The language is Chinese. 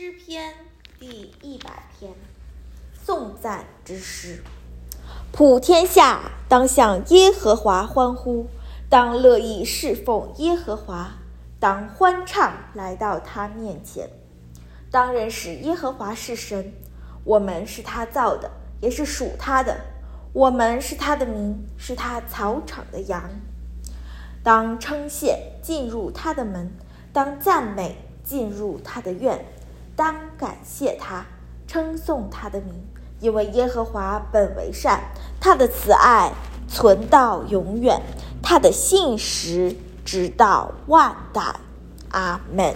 诗篇第一百篇，颂赞之诗。普天下当向耶和华欢呼，当乐意侍奉耶和华，当欢唱来到他面前。当认识耶和华是神，我们是他造的，也是属他的。我们是他的民，是他草场的羊。当称谢进入他的门，当赞美进入他的院。当感谢他，称颂他的名，因为耶和华本为善，他的慈爱存到永远，他的信实直到万代。阿门。